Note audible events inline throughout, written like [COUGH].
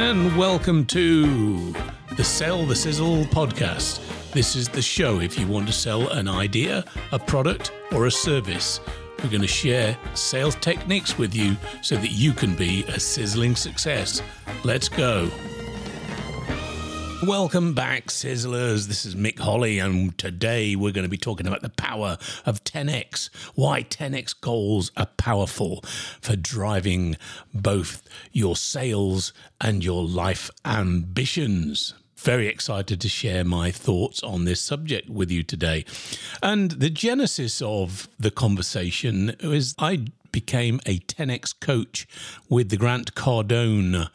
and welcome to the Sell the Sizzle podcast. This is the show if you want to sell an idea, a product, or a service. We're going to share sales techniques with you so that you can be a sizzling success. Let's go. Welcome back, Sizzlers. This is Mick Holly, and today we're going to be talking about the power of 10x. Why 10x goals are powerful for driving both your sales and your life ambitions. Very excited to share my thoughts on this subject with you today. And the genesis of the conversation is I became a 10x coach with the Grant Cardone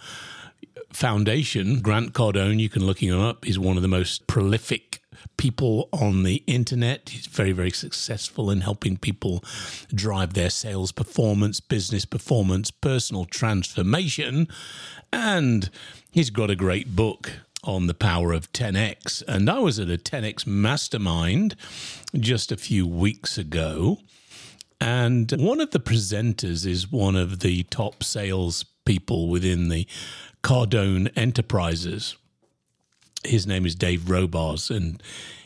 Foundation, Grant Cardone, you can look him up, He's one of the most prolific people on the internet. He's very, very successful in helping people drive their sales performance, business performance, personal transformation. And he's got a great book on the power of 10x. And I was at a 10x mastermind just a few weeks ago. And one of the presenters is one of the top sales people within the Cardone Enterprises. His name is Dave Robars, and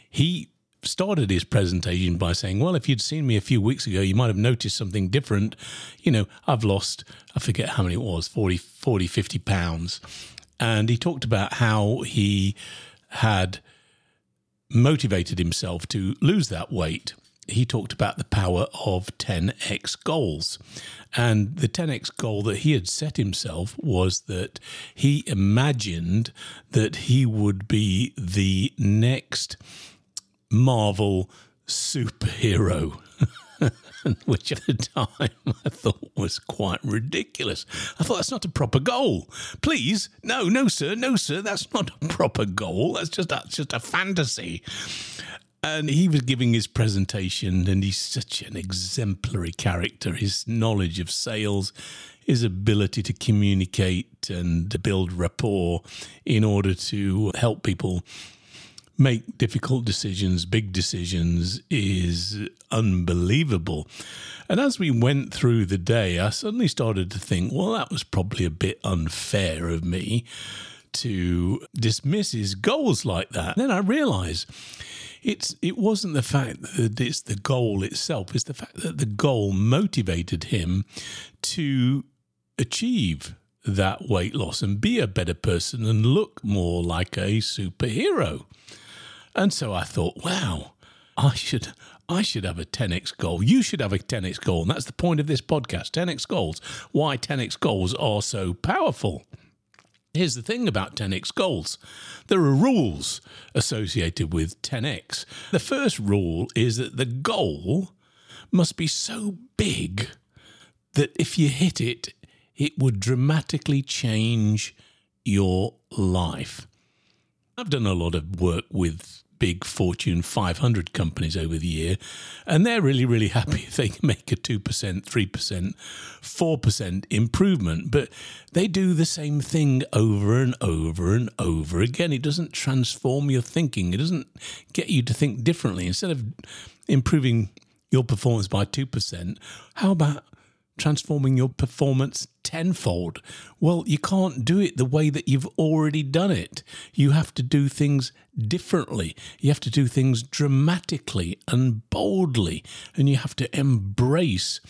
he started his presentation by saying, Well, if you'd seen me a few weeks ago, you might have noticed something different. You know, I've lost, I forget how many it was, 40, 40 50 pounds. And he talked about how he had motivated himself to lose that weight. He talked about the power of 10x goals. And the 10x goal that he had set himself was that he imagined that he would be the next Marvel superhero. [LAUGHS] which at the time I thought was quite ridiculous. I thought that's not a proper goal. Please, no, no, sir, no, sir, that's not a proper goal. That's just that's just a fantasy. And he was giving his presentation, and he's such an exemplary character. His knowledge of sales, his ability to communicate and to build rapport in order to help people make difficult decisions, big decisions, is unbelievable. And as we went through the day, I suddenly started to think, well, that was probably a bit unfair of me to dismiss his goals like that. Then I realized it's it wasn't the fact that it's the goal itself; it's the fact that the goal motivated him to achieve that weight loss and be a better person and look more like a superhero. And so I thought, wow, I should I should have a 10x goal. You should have a 10x goal. And that's the point of this podcast 10x goals. Why 10x goals are so powerful. Here's the thing about 10x goals there are rules associated with 10x. The first rule is that the goal must be so big that if you hit it, it would dramatically change your life. I've done a lot of work with big Fortune 500 companies over the year, and they're really, really happy if they can make a 2%, 3%, 4% improvement. But they do the same thing over and over and over again. It doesn't transform your thinking, it doesn't get you to think differently. Instead of improving your performance by 2%, how about transforming your performance tenfold. Well, you can't do it the way that you've already done it. You have to do things differently. You have to do things dramatically and boldly, and you have to embrace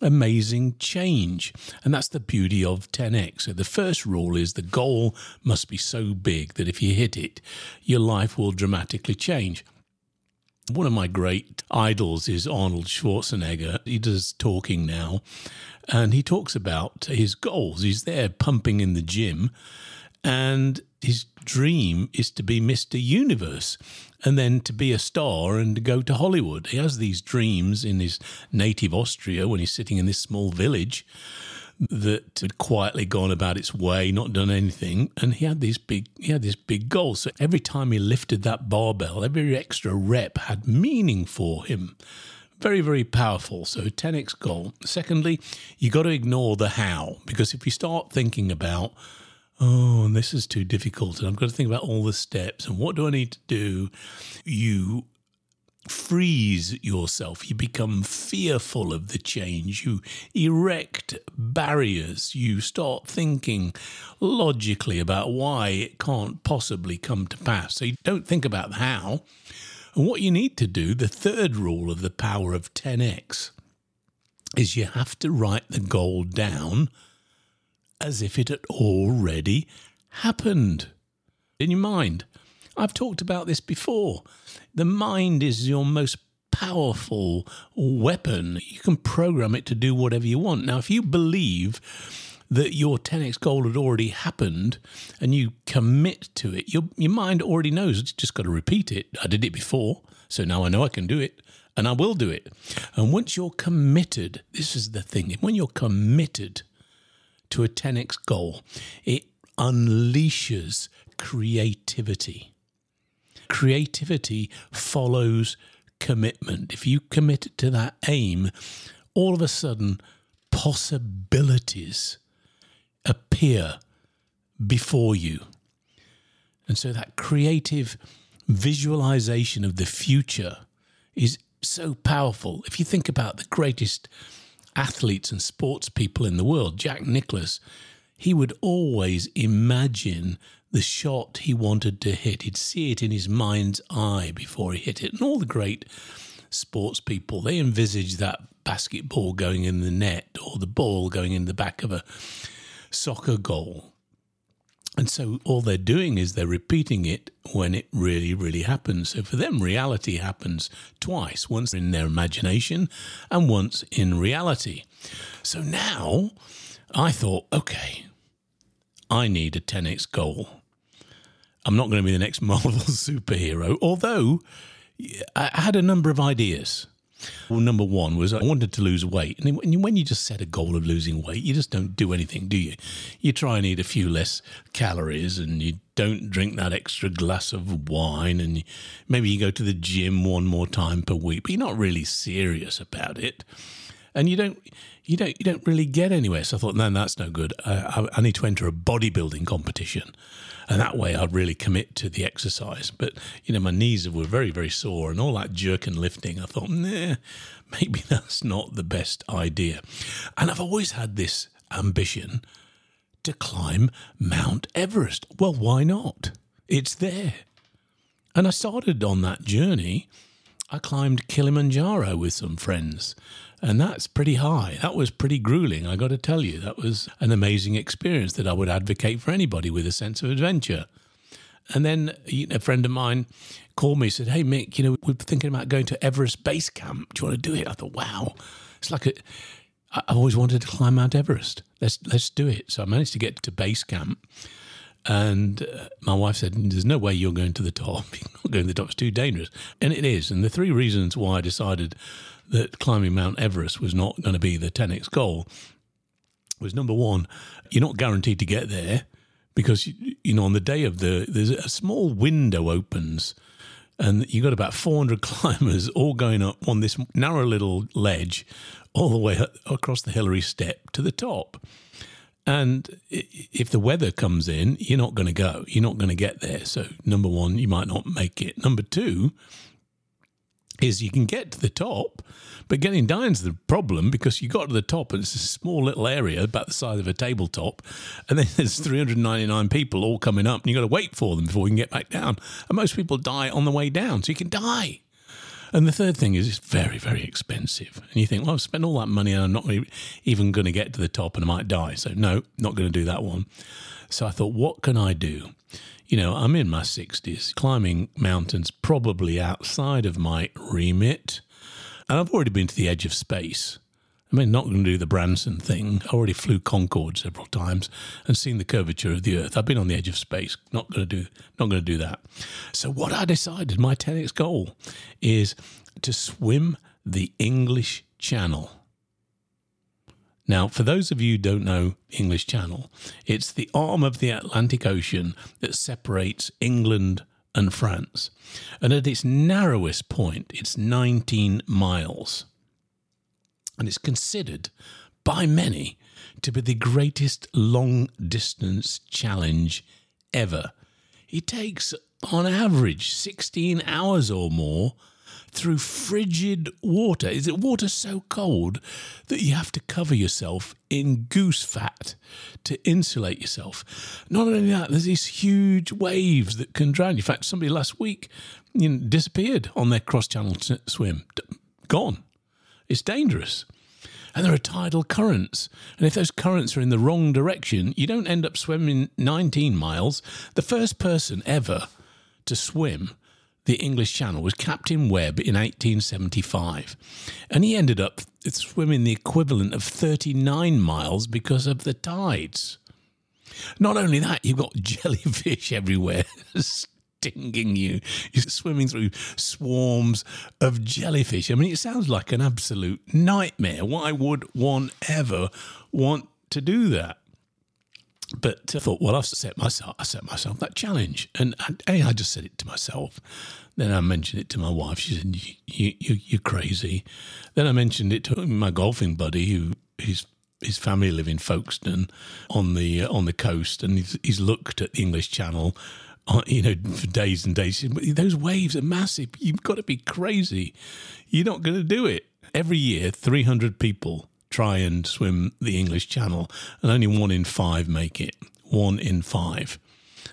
amazing change. And that's the beauty of 10x. So the first rule is the goal must be so big that if you hit it, your life will dramatically change. One of my great idols is Arnold Schwarzenegger. He does talking now, and he talks about his goals. He's there pumping in the gym, and his dream is to be Mr. Universe and then to be a star and to go to Hollywood. He has these dreams in his native Austria when he's sitting in this small village that had quietly gone about its way, not done anything, and he had these big he had this big goal. So every time he lifted that barbell, every extra rep had meaning for him. Very, very powerful. So 10x goal. Secondly, you got to ignore the how because if you start thinking about oh, and this is too difficult, and I've got to think about all the steps and what do I need to do, you freeze yourself. You become fearful of the change. You erect barriers. You start thinking logically about why it can't possibly come to pass. So you don't think about how. And what you need to do, the third rule of the power of 10x, is you have to write the goal down as if it had already happened in your mind. I've talked about this before. The mind is your most powerful weapon. You can program it to do whatever you want. Now, if you believe that your 10x goal had already happened and you commit to it, your, your mind already knows it's just got to repeat it. I did it before, so now I know I can do it and I will do it. And once you're committed, this is the thing when you're committed to a 10x goal, it unleashes creativity. Creativity follows commitment. If you commit to that aim, all of a sudden possibilities appear before you. And so that creative visualization of the future is so powerful. If you think about the greatest athletes and sports people in the world, Jack Nicklaus, he would always imagine the shot he wanted to hit. He'd see it in his mind's eye before he hit it. And all the great sports people, they envisage that basketball going in the net or the ball going in the back of a soccer goal. And so all they're doing is they're repeating it when it really, really happens. So for them, reality happens twice once in their imagination and once in reality. So now I thought, okay, I need a 10x goal. I'm not going to be the next [LAUGHS] Marvel superhero, although I had a number of ideas. Well, number one was I wanted to lose weight. And when you just set a goal of losing weight, you just don't do anything, do you? You try and eat a few less calories and you don't drink that extra glass of wine. And maybe you go to the gym one more time per week, but you're not really serious about it. And you don't. You don't, you don't really get anywhere. So I thought, no, that's no good. I, I need to enter a bodybuilding competition and that way I'd really commit to the exercise. But you know, my knees were very, very sore, and all that jerk and lifting. I thought, nah, maybe [LAUGHS] that's not the best idea. And I've always had this ambition to climb Mount Everest. Well, why not? It's there. And I started on that journey. I climbed Kilimanjaro with some friends. And that's pretty high. That was pretty grueling, I got to tell you. That was an amazing experience that I would advocate for anybody with a sense of adventure. And then a friend of mine called me said, Hey, Mick, you know, we're thinking about going to Everest Base Camp. Do you want to do it? I thought, wow. It's like a, I've always wanted to climb Mount Everest. Let's let's do it. So I managed to get to base camp, and uh, my wife said, "There's no way you're going to the top. [LAUGHS] You're not going to the top. It's too dangerous." And it is. And the three reasons why I decided that climbing Mount Everest was not going to be the 10x goal was number one, you're not guaranteed to get there because you know on the day of the there's a small window opens and you've got about 400 [LAUGHS] climbers all going up on this narrow little ledge all the way across the Hillary step to the top. And if the weather comes in, you're not going to go. You're not going to get there. So, number one, you might not make it. Number two, is you can get to the top, but getting down is the problem because you got to the top and it's a small little area about the size of a tabletop, and then [LAUGHS] there's 399 people all coming up, and you've got to wait for them before you can get back down. And most people die on the way down, so you can die. And the third thing is it's very, very expensive. And you think, well, I've spent all that money and I'm not even going to get to the top and I might die. So, no, not going to do that one. So I thought, what can I do? you know, I'm in my 60s, climbing mountains probably outside of my remit. And I've already been to the edge of space. I mean, not going to do the Branson thing. I already flew Concorde several times and seen the curvature of the Earth. I've been on the edge of space. Not going to do. Not going to do that. So what I decided, my 10x goal, is to swim the English Channel. Now, for those of you who don't know English Channel, it's the arm of the Atlantic Ocean that separates England and France. And at its narrowest point, it's 19 miles. And it's considered by many to be the greatest long distance challenge ever. It takes, on average, 16 hours or more through frigid water. Is it water so cold that you have to cover yourself in goose fat to insulate yourself? Not only that, there's these huge waves that can drown you. In fact, somebody last week you know, disappeared on their cross channel swim, gone. It's dangerous. And there are tidal currents. And if those currents are in the wrong direction, you don't end up swimming 19 miles. The first person ever to swim the English Channel was Captain Webb in 1875. And he ended up swimming the equivalent of 39 miles because of the tides. Not only that, you've got [LAUGHS] jellyfish everywhere stinging you. You're swimming through swarms of jellyfish. I mean, it sounds like an absolute nightmare. Why would one ever want to do that? But I thought, well, I've set myself, I set myself that challenge, and I, I just said it to myself. Then I mentioned it to my wife. She said, you, you, "You're crazy." Then I mentioned it to my golfing buddy, who his his family live in Folkestone on the uh, on the coast, and he's, he's looked at the English Channel you know, for days and days. Those waves are massive. You've got to be crazy. You're not going to do it. Every year, 300 people try and swim the English Channel, and only one in five make it. One in five.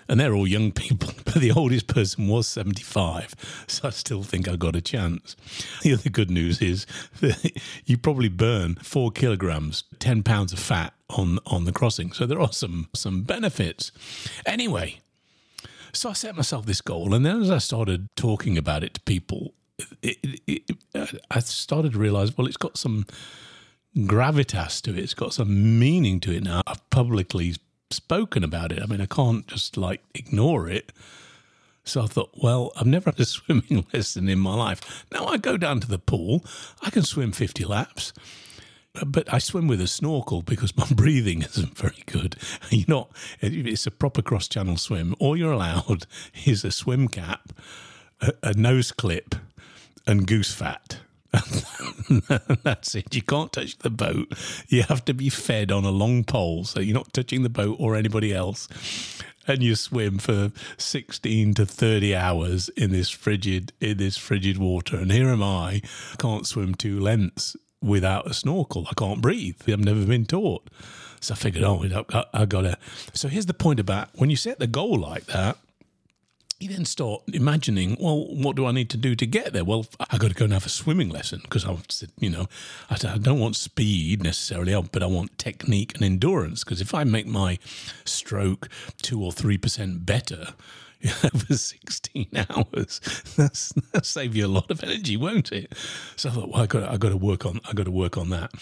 And they're all young people, [LAUGHS] but the oldest person was 75. So I still think I got a chance. The other good news is that [LAUGHS] you probably burn four kilograms, 10 pounds of fat on, on the crossing. So there are some, some benefits. Anyway, so I set myself this goal, and then as I started talking about it to people, it, it, it, I started to realize, well, it's got some gravitas to it. It's got some meaning to it now. I've publicly spoken about it. I mean, I can't just like ignore it. So I thought, well, I've never had a [LAUGHS] swimming lesson in my life. Now I go down to the pool, I can swim 50 laps but I swim with a snorkel because my [LAUGHS] breathing isn't very good. [LAUGHS] You're not, it's a proper cross channel swim. All you're allowed [LAUGHS] is a swim cap, a, a nose clip, and goose fat. That's it. You can't touch the boat. You have to be fed on a long pole, so you're not touching the boat or anybody else. And you swim for sixteen to thirty hours in this frigid in this frigid water. And here am I, can't swim two lengths without a snorkel. I can't breathe. I've never been taught. So I figured, oh, I, I got to. So here's the point about when you set the goal like that, you then start imagining, well, what do I need to do to get there? Well, I got to go and have a swimming lesson because I said, you know, I, I don't want speed necessarily, but I want technique and endurance. Because if I make my stroke two or three percent better, [LAUGHS] for 16 hours. [LAUGHS] That's, that'll save you a lot of energy, won't it? So I thought, well, I got, I got to work on, I got to work on that.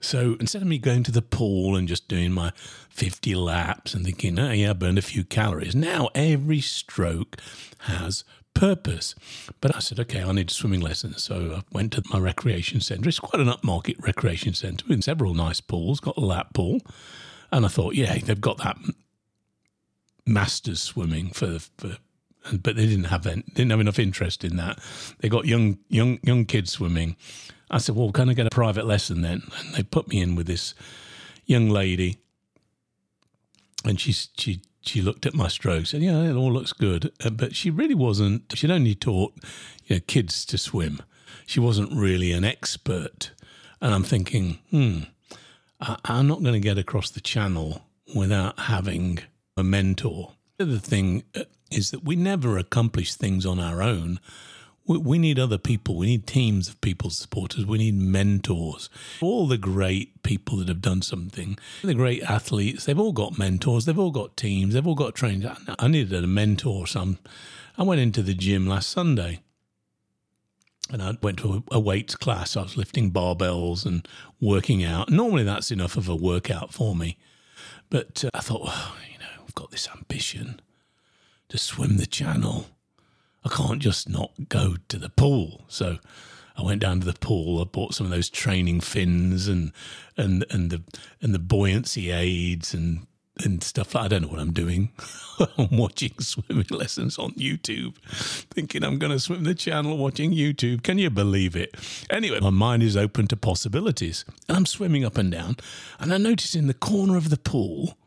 So instead of me going to the pool and just doing my 50 laps and thinking, oh, yeah, I burned a few calories, now every stroke has purpose. But I said, okay, I need swimming lessons. So I went to my recreation centre. It's quite an upmarket recreation centre with several nice pools, got a lap pool. And I thought, yeah, they've got that masters swimming for, for but they didn't have didn't have enough interest in that. They got young young young kids swimming. I said, "Well, can I get a private lesson then?" And they put me in with this young lady, and she she she looked at my strokes and yeah, it all looks good, uh, but she really wasn't. She'd only taught you know, kids to swim. She wasn't really an expert, and I'm thinking, hmm, I, I'm not going to get across the channel without having a mentor. The other thing uh, is that we never accomplish things on our own. We, we need other people. We need teams of people, supporters. We need mentors. All the great people that have done something, the great athletes, they've all got mentors. They've all got teams. They've all got trainers. I needed a mentor. Some. I went into the gym last Sunday and I went to a, weights class. I was lifting barbells and working out. Normally, that's enough of a workout for me. But uh, I thought, well, got this ambition to swim the channel. I can't just not go to the pool. So I went down to the pool. I bought some of those training fins and and and the and the buoyancy aids and and stuff. I don't know what I'm doing. [LAUGHS] I'm watching swimming [LAUGHS] lessons on YouTube, thinking I'm going to swim the channel watching YouTube. Can you believe it? Anyway, my mind is open to possibilities. And I'm swimming up and down, and I notice in the corner of the pool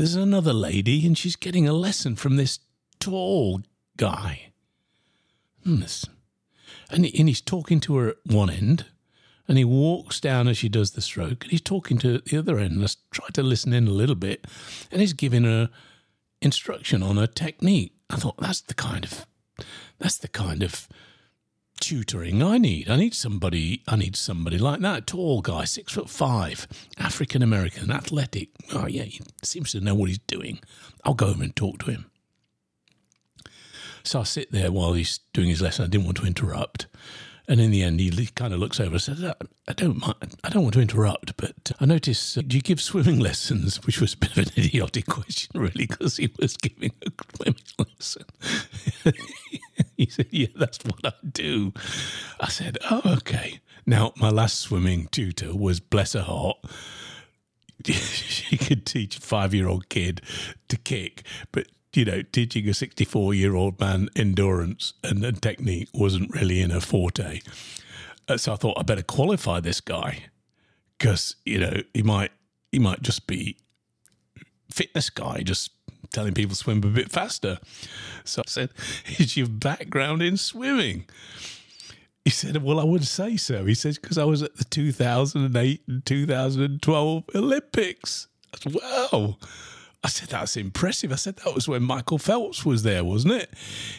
there's another lady, and she's getting a lesson from this tall guy. Hmm, and, and he's talking to her at one end, and he walks down as she does the stroke, and he's talking to the other end. Let's try to listen in a little bit, and he's giving her instruction on her technique. I thought that's the kind of that's the kind of tutoring I need. I need somebody. I need somebody like that. Tall guy, six foot five, African American, athletic. Oh yeah, he seems to know what he's doing. I'll go over and talk to him. So I sit there while he's doing his lesson. I didn't want to interrupt. And in the end, he kind of looks over and says, I don't mind, I don't want to interrupt, but I notice, uh, do you give swimming [LAUGHS] lessons? Which was a bit of an [LAUGHS] idiotic question, really, because he was giving a swimming [LAUGHS] lesson. He said, Yeah, that's what I do. I said, Oh, okay. Now, my last swimming tutor was, bless her heart, [LAUGHS] she could teach a five year old kid to kick, but you know, teaching a 64 year old man endurance and, and, technique wasn't really in her forte. Uh, so I thought I better qualify this guy because, you know, he might, he might just be fitness guy, just telling people to swim a bit faster. So I said, Is your background in swimming? He said, Well, I would say so. He says, Because I was at the 2008 and 2012 Olympics. I said, Wow. I said, that's impressive. I said, that was when Michael Phelps was there, wasn't it?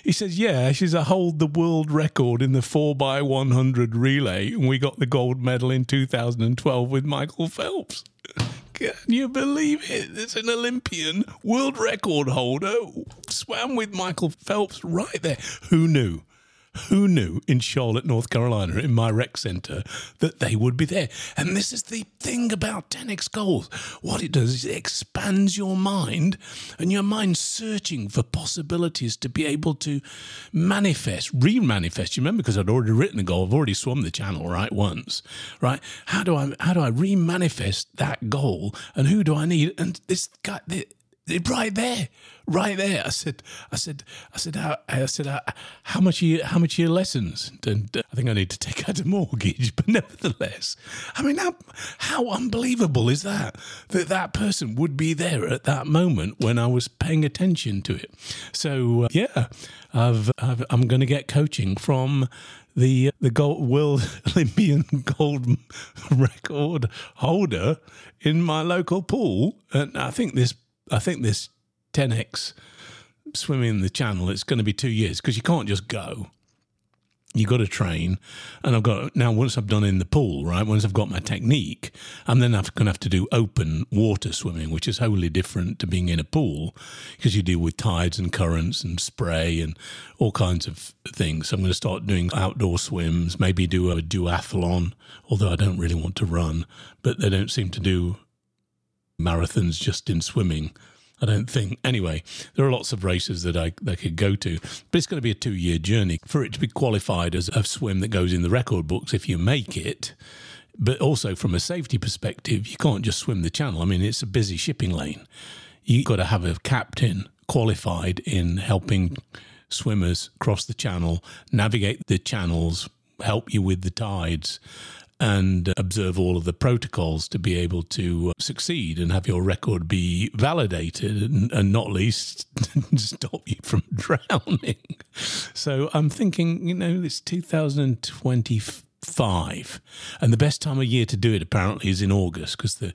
He says, yeah, she's a hold the world record in the 4x100 relay. And we got the gold medal in 2012 with Michael Phelps. Can you believe it? It's an Olympian world record holder swam with Michael Phelps right there. Who knew? Who knew in Charlotte, North Carolina, in my rec center, that they would be there? And this is the thing about 10x goals. What it does is it expands your mind and your mind searching for possibilities to be able to manifest, re manifest. You remember, because I'd already written the goal, I've already swum the channel, right? Once, right? How do I, how do I re manifest that goal? And who do I need? And this guy, right there, right there. I said, I said, I said, how, I said, how, how much are you, how much are your lessons? And uh, I think I need to take out a mortgage, [LAUGHS] but nevertheless, I mean, how, how unbelievable is that? That that person would be there at that moment when I was paying attention to it. So uh, yeah, I've, I've I'm going to get coaching from the the gold, world [LAUGHS] Olympian gold [LAUGHS] record holder in my local pool, and I think this I think this 10x swimming in the channel, it's going to be two years because you can't just go. You've got to train, and I've got now. Once I've done in the pool, right? Once I've got my technique, I'm then going to have to do open water swimming, which is wholly different to being in a pool because you deal with tides and currents and spray and all kinds of things. So I'm going to start doing outdoor swims, maybe do a duathlon, although I don't really want to run, but they don't seem to do marathons just in swimming. I don't think. Anyway, there are lots of races that I, I could go to, but it's going to be a two year journey for it to be qualified as a swim that goes in the record books if you make it. But also, from a safety perspective, you can't just swim the channel. I mean, it's a busy shipping lane. You've got to have a captain qualified in helping swimmers cross the channel, navigate the channels, help you with the tides, and observe all of the protocols to be able to uh, succeed and have your record be validated and, and not least [LAUGHS] stop you from [LAUGHS] drowning. So I'm thinking, you know, it's 2025, and the best time of year to do it apparently is in August because the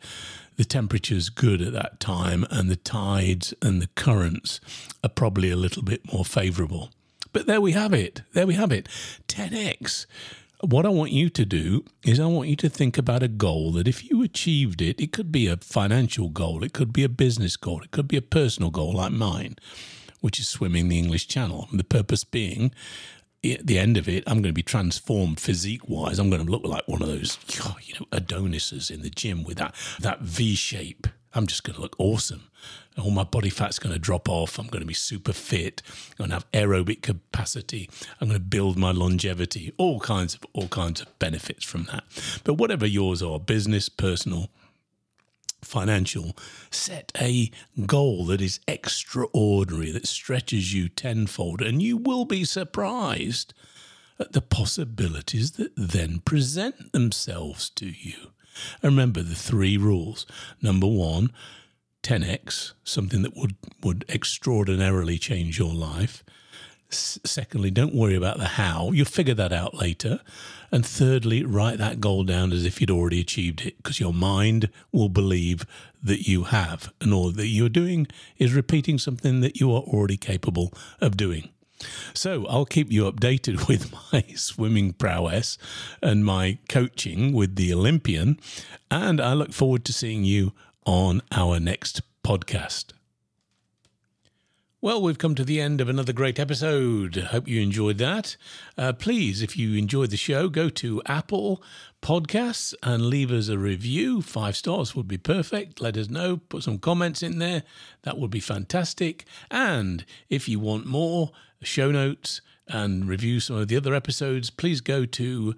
the temperature's good at that time and the tides and the currents are probably a little bit more favorable. But there we have it. There we have it. 10x what I want you to do is I want you to think about a goal that if you achieved it, it could be a financial goal, it could be a business goal, it could be a personal goal like mine, which is swimming the English Channel. The purpose being, at the end of it, I'm going to be transformed physique wise. I'm going to look like one of those, you know, Adonises in the gym with that that V shape. I'm just going to look awesome all my body fat's going to drop off. I'm going to be super fit. I'm going to have aerobic capacity. I'm going to build my longevity. All kinds of all kinds of benefits from that. But whatever yours are, business, personal, financial, set a goal that is extraordinary, that stretches you tenfold, and you will be surprised at the possibilities that then present themselves to you. remember the three rules. Number one, 10x, something that would, would extraordinarily change your life. Secondly, don't worry about the how. You'll figure that out later. And thirdly, write that goal down as if you'd already achieved it because your mind will believe that you have. And all that you're doing is repeating something that you are already capable of doing. So I'll keep you updated [LAUGHS] with my swimming prowess and my coaching with the Olympian. And I look forward to seeing you on our next podcast. Well, we've come to the end of another great episode. Hope you enjoyed that. Uh, please, if you enjoyed the show, go to Apple Podcasts and leave us a review. Five stars would be perfect. Let us know. Put some comments in there. That would be fantastic. And if you want more show notes and review some of the other episodes, please go to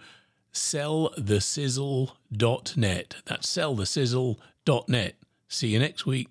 sellthesizzle.net. That's sellthesizzle.net. See you next week.